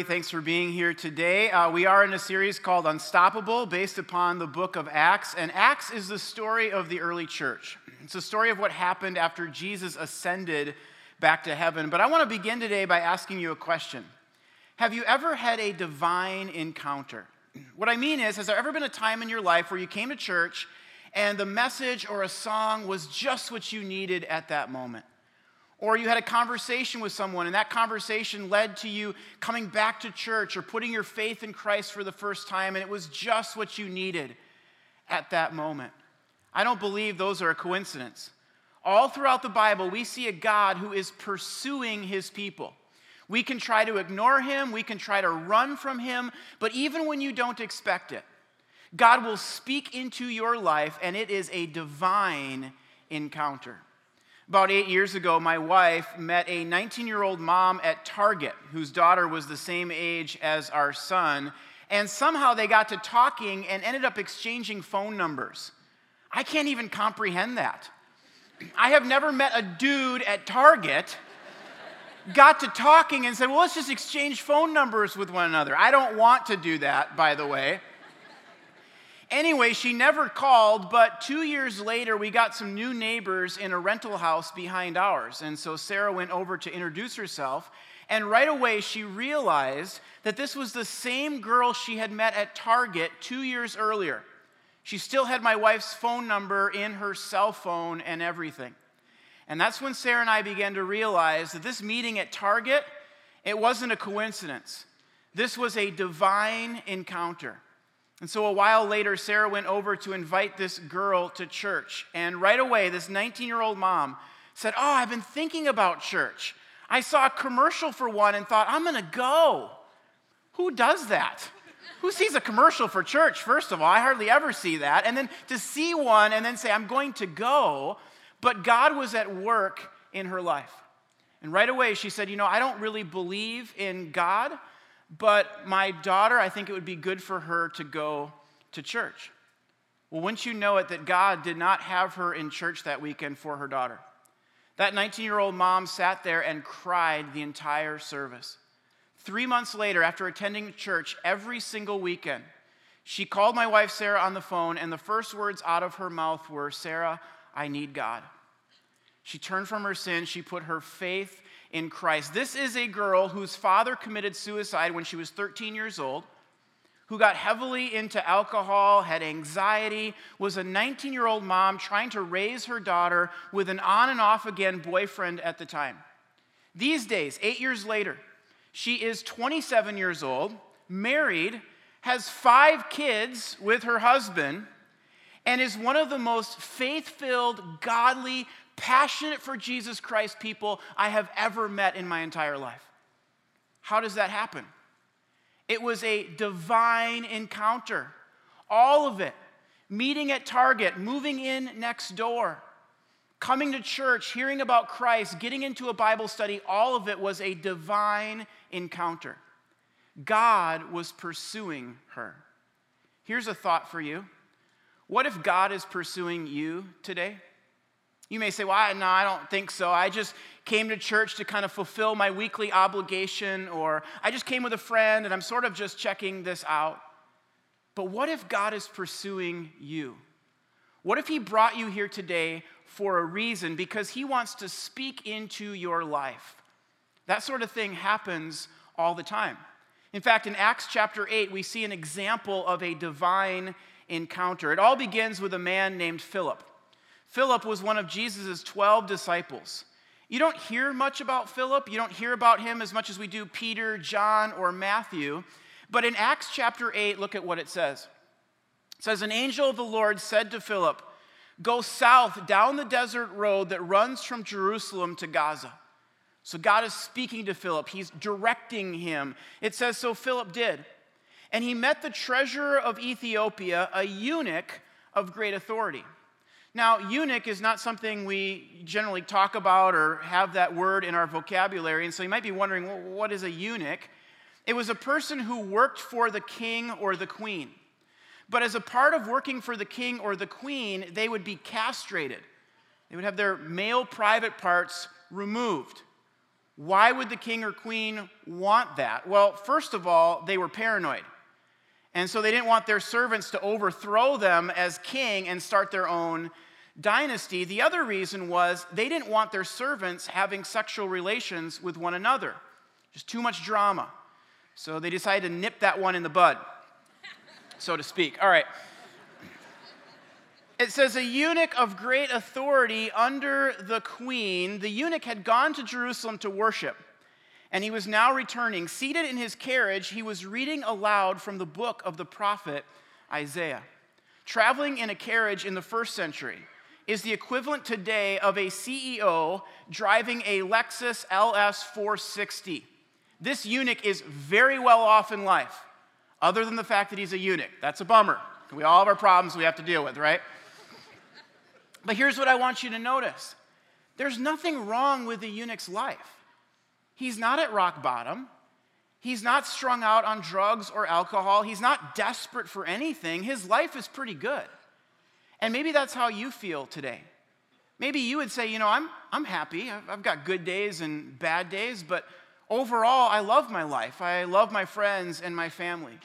everybody. Thanks for being here today. Uh, we are in a series called Unstoppable, based upon the book of Acts. And Acts is the story of the early church. It's a story of what happened after Jesus ascended back to heaven. But I want to begin today by asking you a question Have you ever had a divine encounter? What I mean is, has there ever been a time in your life where you came to church and the message or a song was just what you needed at that moment? Or you had a conversation with someone, and that conversation led to you coming back to church or putting your faith in Christ for the first time, and it was just what you needed at that moment. I don't believe those are a coincidence. All throughout the Bible, we see a God who is pursuing his people. We can try to ignore him, we can try to run from him, but even when you don't expect it, God will speak into your life, and it is a divine encounter. About eight years ago, my wife met a 19 year old mom at Target whose daughter was the same age as our son. And somehow they got to talking and ended up exchanging phone numbers. I can't even comprehend that. I have never met a dude at Target got to talking and said, well, let's just exchange phone numbers with one another. I don't want to do that, by the way. Anyway, she never called, but two years later, we got some new neighbors in a rental house behind ours. And so Sarah went over to introduce herself. And right away, she realized that this was the same girl she had met at Target two years earlier. She still had my wife's phone number in her cell phone and everything. And that's when Sarah and I began to realize that this meeting at Target, it wasn't a coincidence. This was a divine encounter. And so a while later, Sarah went over to invite this girl to church. And right away, this 19 year old mom said, Oh, I've been thinking about church. I saw a commercial for one and thought, I'm going to go. Who does that? Who sees a commercial for church, first of all? I hardly ever see that. And then to see one and then say, I'm going to go. But God was at work in her life. And right away, she said, You know, I don't really believe in God, but my daughter, I think it would be good for her to go to church. Well, wouldn't you know it that God did not have her in church that weekend for her daughter? That 19 year old mom sat there and cried the entire service. Three months later, after attending church every single weekend, she called my wife Sarah on the phone, and the first words out of her mouth were, Sarah, I need God. She turned from her sin, she put her faith in Christ. This is a girl whose father committed suicide when she was 13 years old, who got heavily into alcohol, had anxiety, was a 19 year old mom trying to raise her daughter with an on and off again boyfriend at the time. These days, eight years later, she is 27 years old, married, has five kids with her husband, and is one of the most faith filled, godly, passionate for Jesus Christ people I have ever met in my entire life. How does that happen? It was a divine encounter. All of it. Meeting at Target, moving in next door, coming to church, hearing about Christ, getting into a Bible study, all of it was a divine encounter. God was pursuing her. Here's a thought for you. What if God is pursuing you today? You may say, well, no, I don't think so. I just came to church to kind of fulfill my weekly obligation, or I just came with a friend and I'm sort of just checking this out. But what if God is pursuing you? What if He brought you here today for a reason because He wants to speak into your life? That sort of thing happens all the time. In fact, in Acts chapter 8, we see an example of a divine encounter. It all begins with a man named Philip. Philip was one of Jesus' 12 disciples. You don't hear much about Philip. You don't hear about him as much as we do Peter, John, or Matthew. But in Acts chapter 8, look at what it says. It says, An angel of the Lord said to Philip, Go south down the desert road that runs from Jerusalem to Gaza. So God is speaking to Philip, he's directing him. It says, So Philip did. And he met the treasurer of Ethiopia, a eunuch of great authority. Now, eunuch is not something we generally talk about or have that word in our vocabulary. And so you might be wondering, well, what is a eunuch? It was a person who worked for the king or the queen. But as a part of working for the king or the queen, they would be castrated. They would have their male private parts removed. Why would the king or queen want that? Well, first of all, they were paranoid. And so they didn't want their servants to overthrow them as king and start their own dynasty. The other reason was they didn't want their servants having sexual relations with one another. Just too much drama. So they decided to nip that one in the bud, so to speak. All right. It says, a eunuch of great authority under the queen. The eunuch had gone to Jerusalem to worship, and he was now returning. Seated in his carriage, he was reading aloud from the book of the prophet Isaiah. Traveling in a carriage in the first century is the equivalent today of a CEO driving a Lexus LS 460. This eunuch is very well off in life, other than the fact that he's a eunuch. That's a bummer. We all have our problems we have to deal with, right? But here's what I want you to notice there's nothing wrong with the eunuch's life. He's not at rock bottom. He's not strung out on drugs or alcohol. He's not desperate for anything. His life is pretty good. And maybe that's how you feel today. Maybe you would say, you know, I'm, I'm happy. I've, got good days and bad days, but overall, I love my life. I love my friends and my family.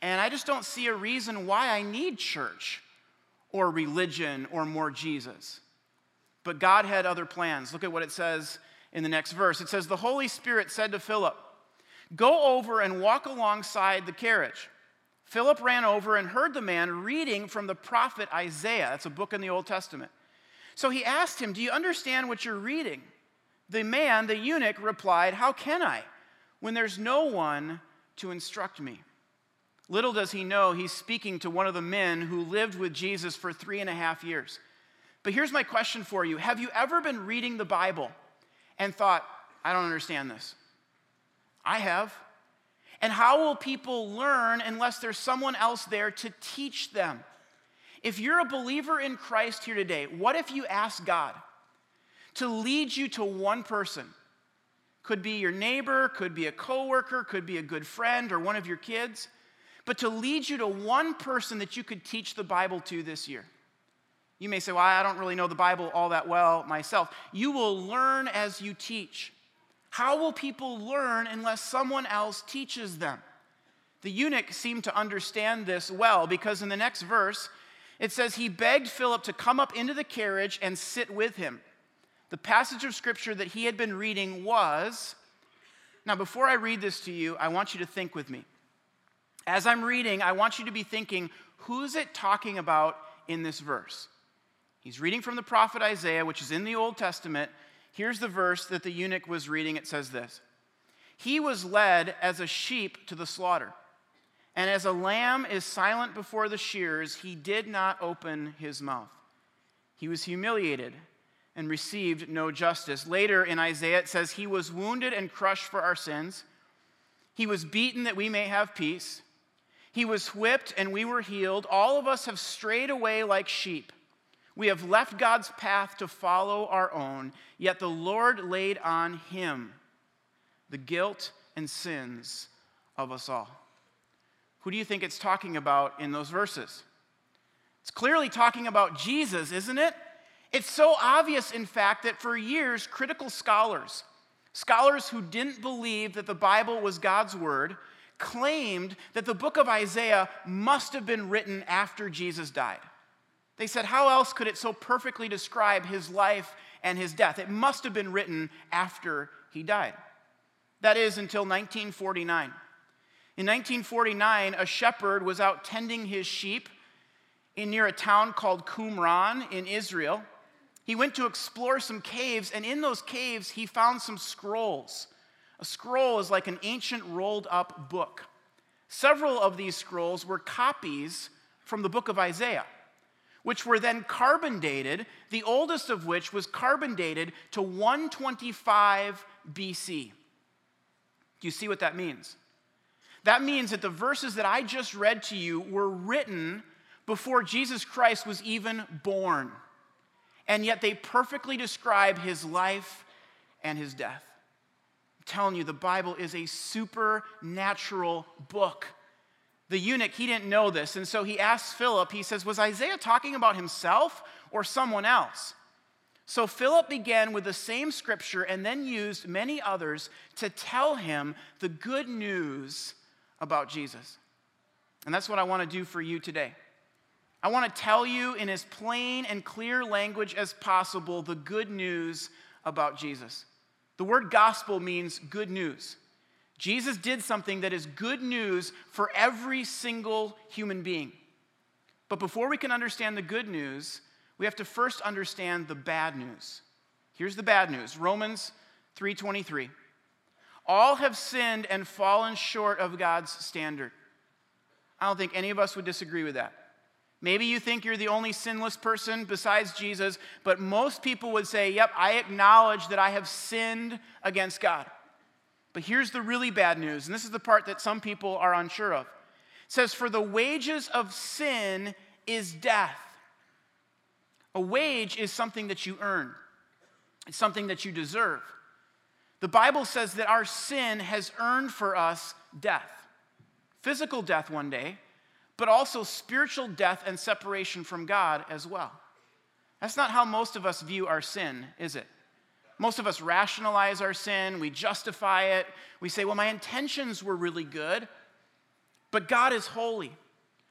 And I just don't see a reason why I need church or religion or more Jesus. But God had other plans. Look at what it says in the next verse. It says, The Holy Spirit said to Philip, Go over and walk alongside the carriage. Philip ran over and heard the man reading from the prophet Isaiah. That's a book in the Old Testament. So he asked him, Do you understand what you're reading? The man, the eunuch, replied, How can I, when there's no one to instruct me? Little does he know he's speaking to one of the men who lived with Jesus for three and a half years. But here's my question for you Have you ever been reading the Bible and thought, I don't understand this? I have. And how will people learn unless there's someone else there to teach them? If you're a believer in Christ here today, what if you ask God to lead you to one person? Could be your neighbor, could be a coworker, could be a good friend or one of your kids but to lead you to one person that you could teach the Bible to this year. You may say, Well, I don't really know the Bible all that well myself. You will learn as you teach. How will people learn unless someone else teaches them? The eunuch seemed to understand this well because in the next verse, it says he begged Philip to come up into the carriage and sit with him. The passage of scripture that he had been reading was now, before I read this to you, I want you to think with me. As I'm reading, I want you to be thinking, who's it talking about in this verse? He's reading from the prophet Isaiah, which is in the Old Testament. Here's the verse that the eunuch was reading. It says this He was led as a sheep to the slaughter, and as a lamb is silent before the shears, he did not open his mouth. He was humiliated and received no justice. Later in Isaiah, it says, He was wounded and crushed for our sins, he was beaten that we may have peace. He was whipped and we were healed. All of us have strayed away like sheep. We have left God's path to follow our own, yet the Lord laid on him the guilt and sins of us all. Who do you think it's talking about in those verses? It's clearly talking about Jesus, isn't it? It's so obvious, in fact, that for years, critical scholars, scholars who didn't believe that the Bible was God's word, claimed that the book of Isaiah must have been written after Jesus died. They said, How else could it so perfectly describe his life and his death? It must have been written after he died. That is until 1949. In 1949, a shepherd was out tending his sheep in near a town called Qumran in Israel. He went to explore some caves, and in those caves, he found some scrolls a scroll is like an ancient rolled up book. Several of these scrolls were copies from the book of Isaiah, which were then carbon dated, the oldest of which was carbon dated to 125 BC. Do you see what that means? That means that the verses that I just read to you were written before Jesus Christ was even born. And yet they perfectly describe his life and his death I'm telling you, the Bible is a supernatural book. The eunuch, he didn't know this. And so he asks Philip, he says, Was Isaiah talking about himself or someone else? So Philip began with the same scripture and then used many others to tell him the good news about Jesus. And that's what I want to do for you today. I want to tell you in as plain and clear language as possible the good news about Jesus. The word gospel means good news. Jesus did something that is good news for every single human being. But before we can understand the good news, we have to first understand the bad news. Here's the bad news. Romans 3:23. All have sinned and fallen short of God's standard. I don't think any of us would disagree with that. Maybe you think you're the only sinless person besides Jesus, but most people would say, Yep, I acknowledge that I have sinned against God. But here's the really bad news, and this is the part that some people are unsure of. It says, For the wages of sin is death. A wage is something that you earn, it's something that you deserve. The Bible says that our sin has earned for us death physical death one day, but also spiritual death and separation from God as well. That's not how most of us view our sin, is it? Most of us rationalize our sin, we justify it, we say, well, my intentions were really good, but God is holy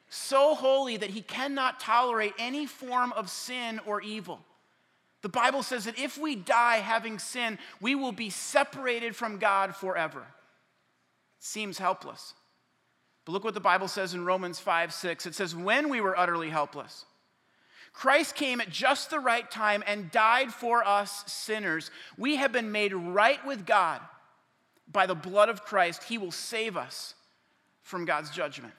so holy that he cannot tolerate any form of sin or evil. The Bible says that if we die having sin, we will be separated from God forever. Seems helpless. But look what the Bible says in Romans 5 6. It says, When we were utterly helpless, Christ came at just the right time and died for us sinners. We have been made right with God by the blood of Christ. He will save us from God's judgment.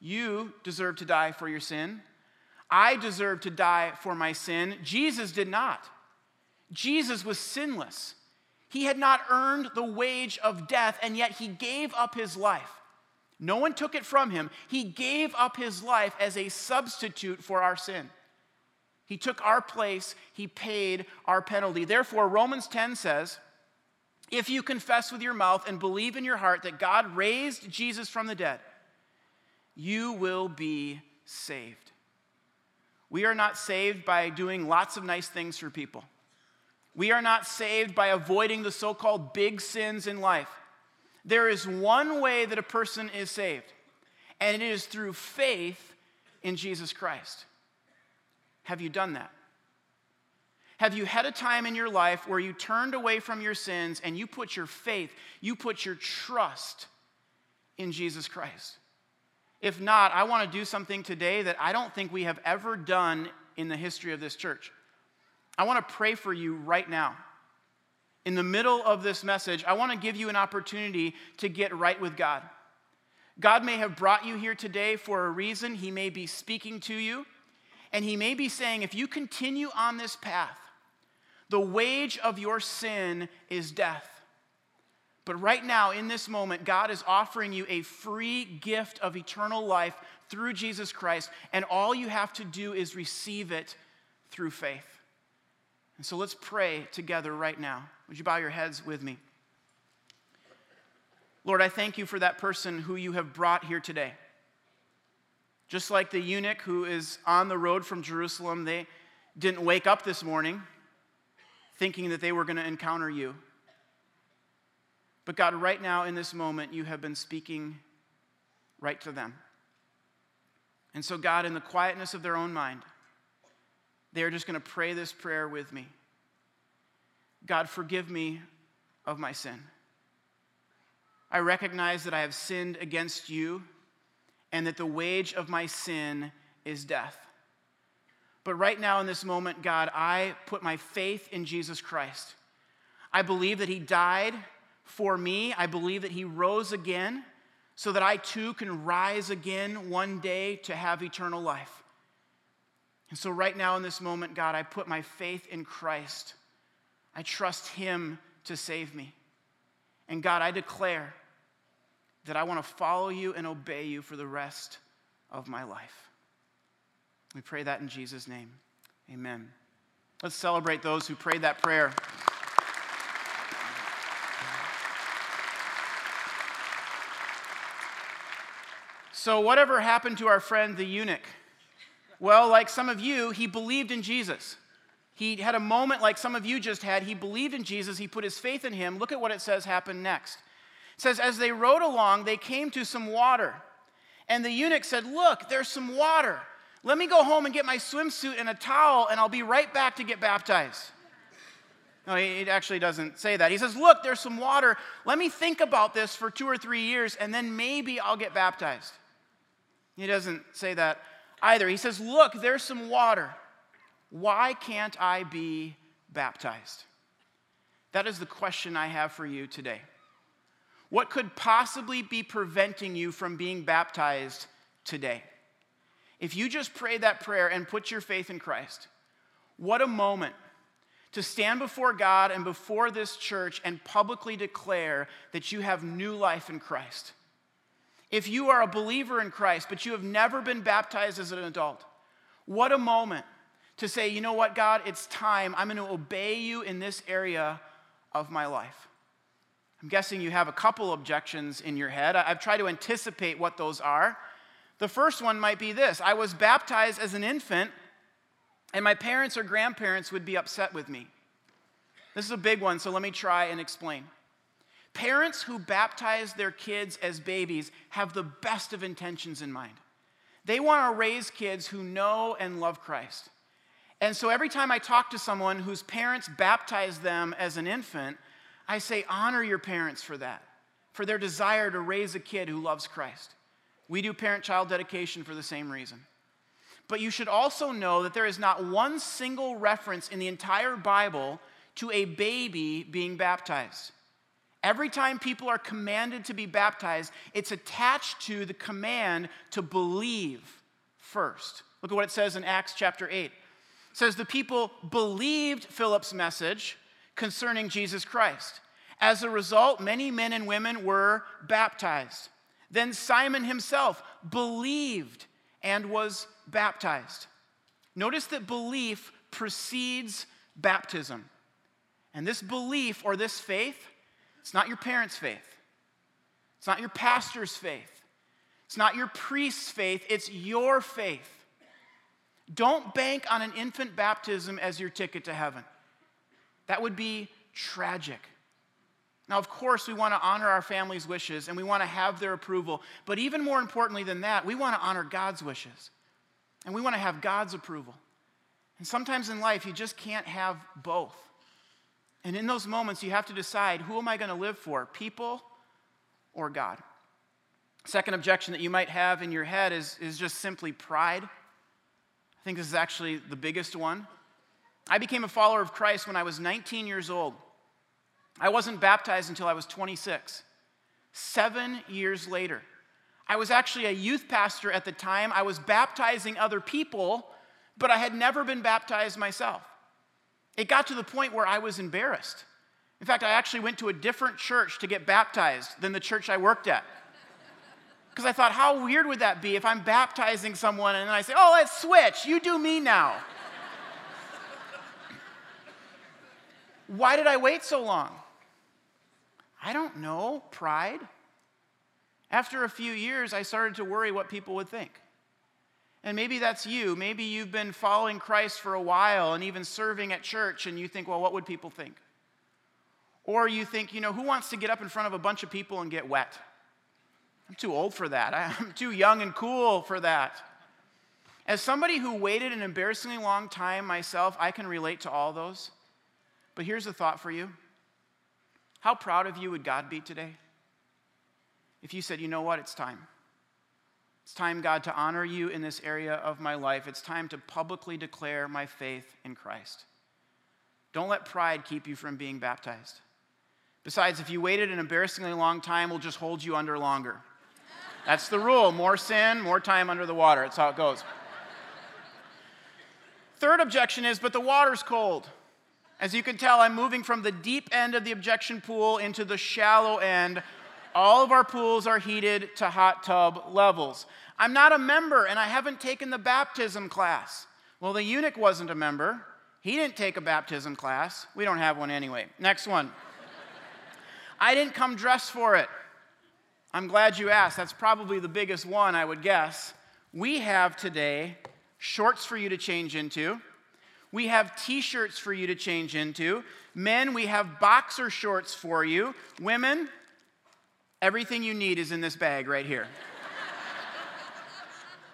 You deserve to die for your sin. I deserve to die for my sin. Jesus did not. Jesus was sinless. He had not earned the wage of death, and yet he gave up his life. No one took it from him. He gave up his life as a substitute for our sin. He took our place, he paid our penalty. Therefore, Romans 10 says, If you confess with your mouth and believe in your heart that God raised Jesus from the dead, you will be saved. We are not saved by doing lots of nice things for people. We are not saved by avoiding the so called big sins in life. There is one way that a person is saved, and it is through faith in Jesus Christ. Have you done that? Have you had a time in your life where you turned away from your sins and you put your faith, you put your trust in Jesus Christ? If not, I want to do something today that I don't think we have ever done in the history of this church. I want to pray for you right now. In the middle of this message, I want to give you an opportunity to get right with God. God may have brought you here today for a reason. He may be speaking to you, and He may be saying, if you continue on this path, the wage of your sin is death. But right now, in this moment, God is offering you a free gift of eternal life through Jesus Christ, and all you have to do is receive it through faith. And so let's pray together right now. Would you bow your heads with me? Lord, I thank you for that person who you have brought here today. Just like the eunuch who is on the road from Jerusalem, they didn't wake up this morning thinking that they were going to encounter you. But God, right now in this moment, you have been speaking right to them. And so, God, in the quietness of their own mind, they are just going to pray this prayer with me God, forgive me of my sin. I recognize that I have sinned against you and that the wage of my sin is death. But right now, in this moment, God, I put my faith in Jesus Christ. I believe that He died for me. I believe that he rose again so that I too can rise again one day to have eternal life. And so, right now in this moment, God, I put my faith in Christ. I trust him to save me. And God, I declare that I want to follow you and obey you for the rest of my life. We pray that in Jesus' name. Amen. Let's celebrate those who prayed that prayer. So, whatever happened to our friend the eunuch? Well, like some of you, he believed in Jesus. He had a moment like some of you just had. He believed in Jesus, he put his faith in him. Look at what it says happened next. It says, As they rode along, they came to some water. And the eunuch said, Look, there's some water. Let me go home and get my swimsuit and a towel, and I'll be right back to get baptized. No, he actually doesn't say that. He says, Look, there's some water. Let me think about this for two or three years, and then maybe I'll get baptized. He doesn't say that either. He says, Look, there's some water. Why can't I be baptized? That is the question I have for you today. What could possibly be preventing you from being baptized today? If you just pray that prayer and put your faith in Christ, what a moment to stand before God and before this church and publicly declare that you have new life in Christ. If you are a believer in Christ, but you have never been baptized as an adult, what a moment to say, you know what, God, it's time. I'm going to obey you in this area of my life. I'm guessing you have a couple objections in your head. I've tried to anticipate what those are. The first one might be this I was baptized as an infant, and my parents or grandparents would be upset with me. This is a big one, so let me try and explain. Parents who baptize their kids as babies have the best of intentions in mind. They want to raise kids who know and love Christ. And so every time I talk to someone whose parents baptized them as an infant, I say, honor your parents for that, for their desire to raise a kid who loves Christ. We do parent child dedication for the same reason. But you should also know that there is not one single reference in the entire Bible to a baby being baptized. Every time people are commanded to be baptized, it's attached to the command to believe first. Look at what it says in Acts chapter 8 says the people believed Philip's message concerning Jesus Christ. As a result, many men and women were baptized. Then Simon himself believed and was baptized. Notice that belief precedes baptism. And this belief or this faith, it's not your parents' faith. It's not your pastor's faith. It's not your priest's faith. It's your faith. Don't bank on an infant baptism as your ticket to heaven. That would be tragic. Now, of course, we want to honor our family's wishes and we want to have their approval. But even more importantly than that, we want to honor God's wishes and we want to have God's approval. And sometimes in life, you just can't have both. And in those moments, you have to decide who am I going to live for, people or God? Second objection that you might have in your head is, is just simply pride. I think this is actually the biggest one. I became a follower of Christ when I was 19 years old. I wasn't baptized until I was 26. Seven years later, I was actually a youth pastor at the time. I was baptizing other people, but I had never been baptized myself. It got to the point where I was embarrassed. In fact, I actually went to a different church to get baptized than the church I worked at. Because I thought, how weird would that be if I'm baptizing someone and I say, oh, let's switch, you do me now. Why did I wait so long? I don't know, pride. After a few years, I started to worry what people would think. And maybe that's you. Maybe you've been following Christ for a while and even serving at church, and you think, well, what would people think? Or you think, you know, who wants to get up in front of a bunch of people and get wet? I'm too old for that. I'm too young and cool for that. As somebody who waited an embarrassingly long time myself, I can relate to all those. But here's a thought for you How proud of you would God be today if you said, you know what, it's time? It's time, God, to honor you in this area of my life. It's time to publicly declare my faith in Christ. Don't let pride keep you from being baptized. Besides, if you waited an embarrassingly long time, we'll just hold you under longer. That's the rule more sin, more time under the water. That's how it goes. Third objection is, but the water's cold. As you can tell, I'm moving from the deep end of the objection pool into the shallow end. All of our pools are heated to hot tub levels. I'm not a member and I haven't taken the baptism class. Well, the eunuch wasn't a member. He didn't take a baptism class. We don't have one anyway. Next one. I didn't come dressed for it. I'm glad you asked. That's probably the biggest one, I would guess. We have today shorts for you to change into. We have t shirts for you to change into. Men, we have boxer shorts for you. Women, everything you need is in this bag right here.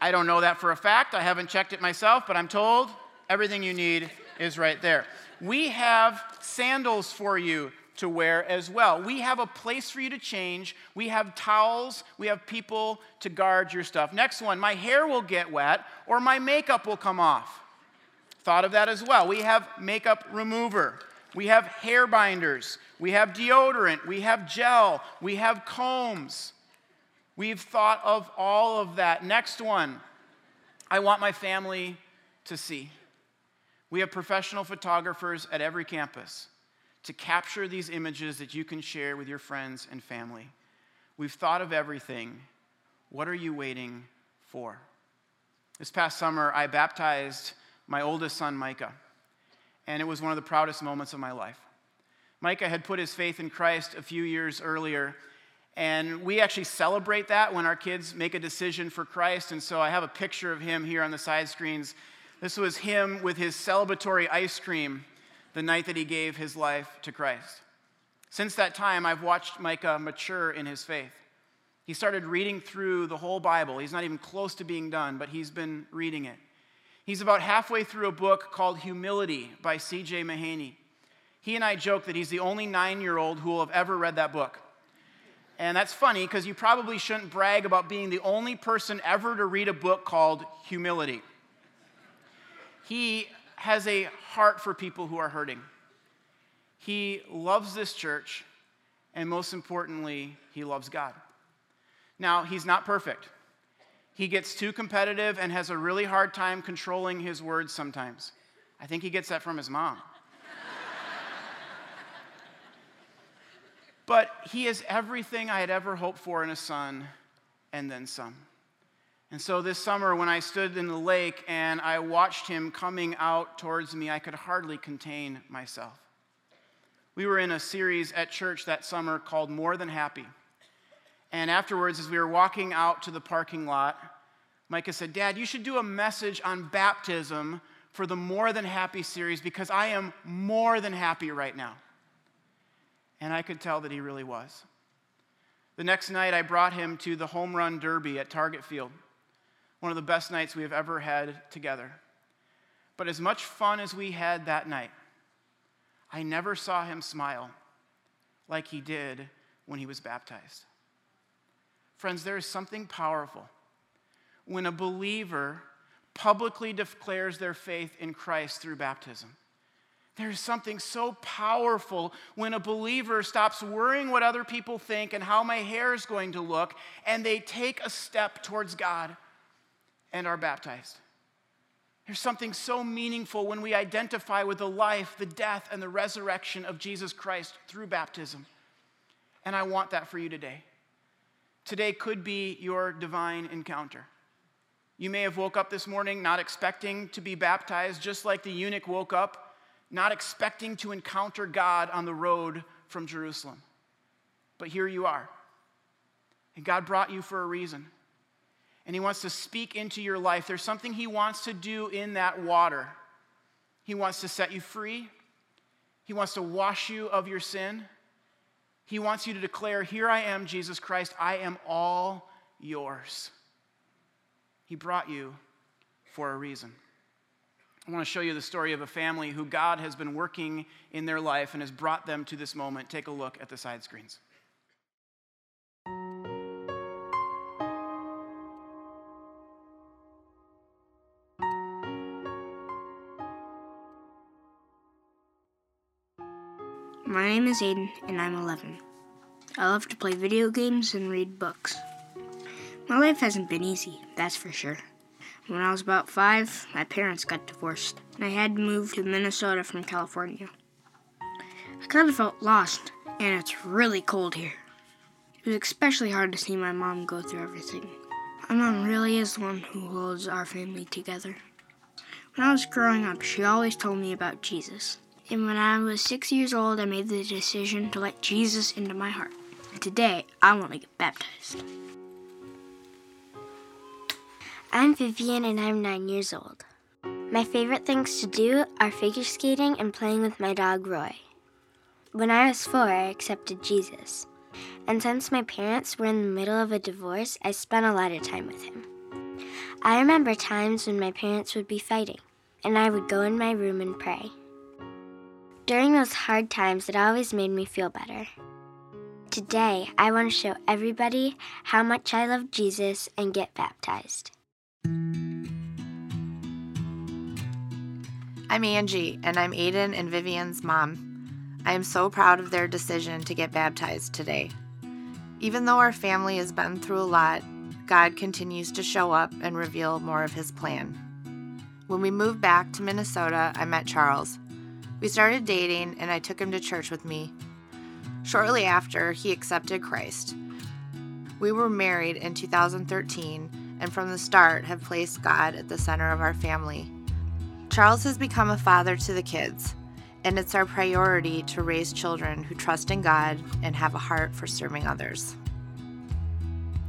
I don't know that for a fact. I haven't checked it myself, but I'm told everything you need is right there. We have sandals for you to wear as well. We have a place for you to change. We have towels. We have people to guard your stuff. Next one my hair will get wet or my makeup will come off. Thought of that as well. We have makeup remover. We have hair binders. We have deodorant. We have gel. We have combs. We've thought of all of that. Next one I want my family to see. We have professional photographers at every campus to capture these images that you can share with your friends and family. We've thought of everything. What are you waiting for? This past summer, I baptized my oldest son, Micah, and it was one of the proudest moments of my life. Micah had put his faith in Christ a few years earlier, and we actually celebrate that when our kids make a decision for Christ. And so I have a picture of him here on the side screens. This was him with his celebratory ice cream the night that he gave his life to Christ. Since that time, I've watched Micah mature in his faith. He started reading through the whole Bible. He's not even close to being done, but he's been reading it. He's about halfway through a book called Humility by C.J. Mahaney. He and I joke that he's the only nine year old who will have ever read that book. And that's funny because you probably shouldn't brag about being the only person ever to read a book called Humility. He has a heart for people who are hurting. He loves this church, and most importantly, he loves God. Now, he's not perfect. He gets too competitive and has a really hard time controlling his words sometimes. I think he gets that from his mom. but he is everything I had ever hoped for in a son, and then some. And so this summer, when I stood in the lake and I watched him coming out towards me, I could hardly contain myself. We were in a series at church that summer called More Than Happy. And afterwards, as we were walking out to the parking lot, Micah said, Dad, you should do a message on baptism for the More Than Happy series because I am more than happy right now. And I could tell that he really was. The next night, I brought him to the home run derby at Target Field one of the best nights we have ever had together. But as much fun as we had that night, I never saw him smile like he did when he was baptized. Friends, there is something powerful when a believer publicly declares their faith in Christ through baptism. There's something so powerful when a believer stops worrying what other people think and how my hair is going to look, and they take a step towards God and are baptized. There's something so meaningful when we identify with the life, the death, and the resurrection of Jesus Christ through baptism. And I want that for you today. Today could be your divine encounter. You may have woke up this morning not expecting to be baptized, just like the eunuch woke up, not expecting to encounter God on the road from Jerusalem. But here you are. And God brought you for a reason and He wants to speak into your life. There's something He wants to do in that water. He wants to set you free, He wants to wash you of your sin. He wants you to declare, Here I am, Jesus Christ, I am all yours. He brought you for a reason. I want to show you the story of a family who God has been working in their life and has brought them to this moment. Take a look at the side screens. My name is Aiden, and I'm 11. I love to play video games and read books. My life hasn't been easy, that's for sure. When I was about five, my parents got divorced, and I had to move to Minnesota from California. I kind of felt lost, and it's really cold here. It was especially hard to see my mom go through everything. My mom really is the one who holds our family together. When I was growing up, she always told me about Jesus. And when I was six years old, I made the decision to let Jesus into my heart. And today, I want to get baptized. I'm Vivian and I'm nine years old. My favorite things to do are figure skating and playing with my dog Roy. When I was four, I accepted Jesus. And since my parents were in the middle of a divorce, I spent a lot of time with him. I remember times when my parents would be fighting, and I would go in my room and pray. During those hard times, it always made me feel better. Today, I want to show everybody how much I love Jesus and get baptized. I'm Angie, and I'm Aiden and Vivian's mom. I am so proud of their decision to get baptized today. Even though our family has been through a lot, God continues to show up and reveal more of his plan. When we moved back to Minnesota, I met Charles. We started dating, and I took him to church with me. Shortly after, he accepted Christ. We were married in 2013, and from the start have placed God at the center of our family. Charles has become a father to the kids, and it's our priority to raise children who trust in God and have a heart for serving others.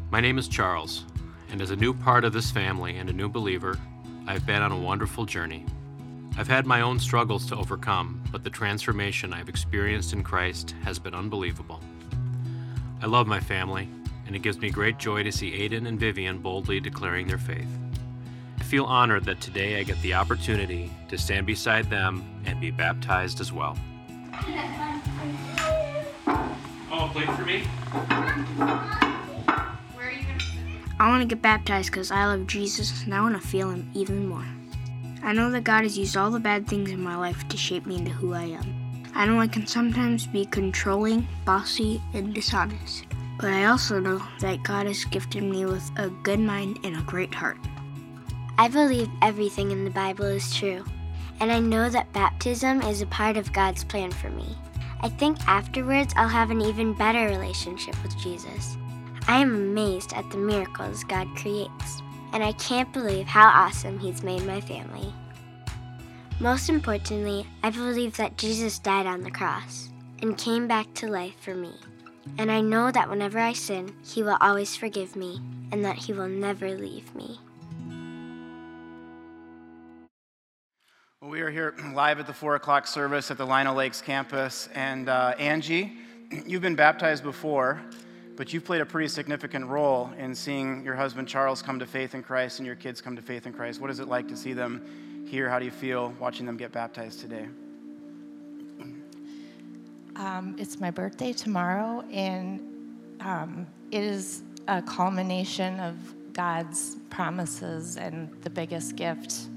My name is Charles, and as a new part of this family and a new believer, I've been on a wonderful journey. I've had my own struggles to overcome, but the transformation I've experienced in Christ has been unbelievable. I love my family, and it gives me great joy to see Aiden and Vivian boldly declaring their faith feel honored that today I get the opportunity to stand beside them and be baptized as well. Oh, play for me? I want to get baptized because I love Jesus and I want to feel Him even more. I know that God has used all the bad things in my life to shape me into who I am. I know I can sometimes be controlling, bossy, and dishonest. But I also know that God has gifted me with a good mind and a great heart. I believe everything in the Bible is true, and I know that baptism is a part of God's plan for me. I think afterwards I'll have an even better relationship with Jesus. I am amazed at the miracles God creates, and I can't believe how awesome He's made my family. Most importantly, I believe that Jesus died on the cross and came back to life for me. And I know that whenever I sin, He will always forgive me and that He will never leave me. Well, we are here live at the 4 o'clock service at the Lino Lakes campus. And uh, Angie, you've been baptized before, but you've played a pretty significant role in seeing your husband Charles come to faith in Christ and your kids come to faith in Christ. What is it like to see them here? How do you feel watching them get baptized today? Um, it's my birthday tomorrow, and um, it is a culmination of God's promises and the biggest gift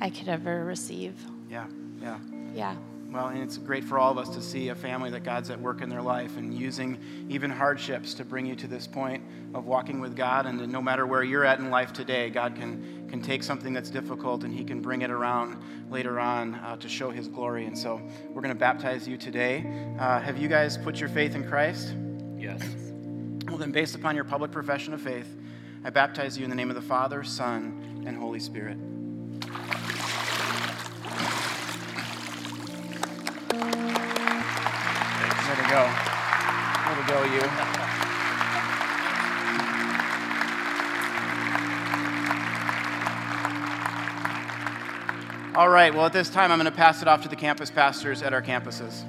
I could ever receive. Yeah, yeah. Yeah. Well, and it's great for all of us to see a family that God's at work in their life and using even hardships to bring you to this point of walking with God. And no matter where you're at in life today, God can, can take something that's difficult and He can bring it around later on uh, to show His glory. And so we're going to baptize you today. Uh, have you guys put your faith in Christ? Yes. Well, then, based upon your public profession of faith, I baptize you in the name of the Father, Son, and Holy Spirit. You. All right, well, at this time, I'm going to pass it off to the campus pastors at our campuses.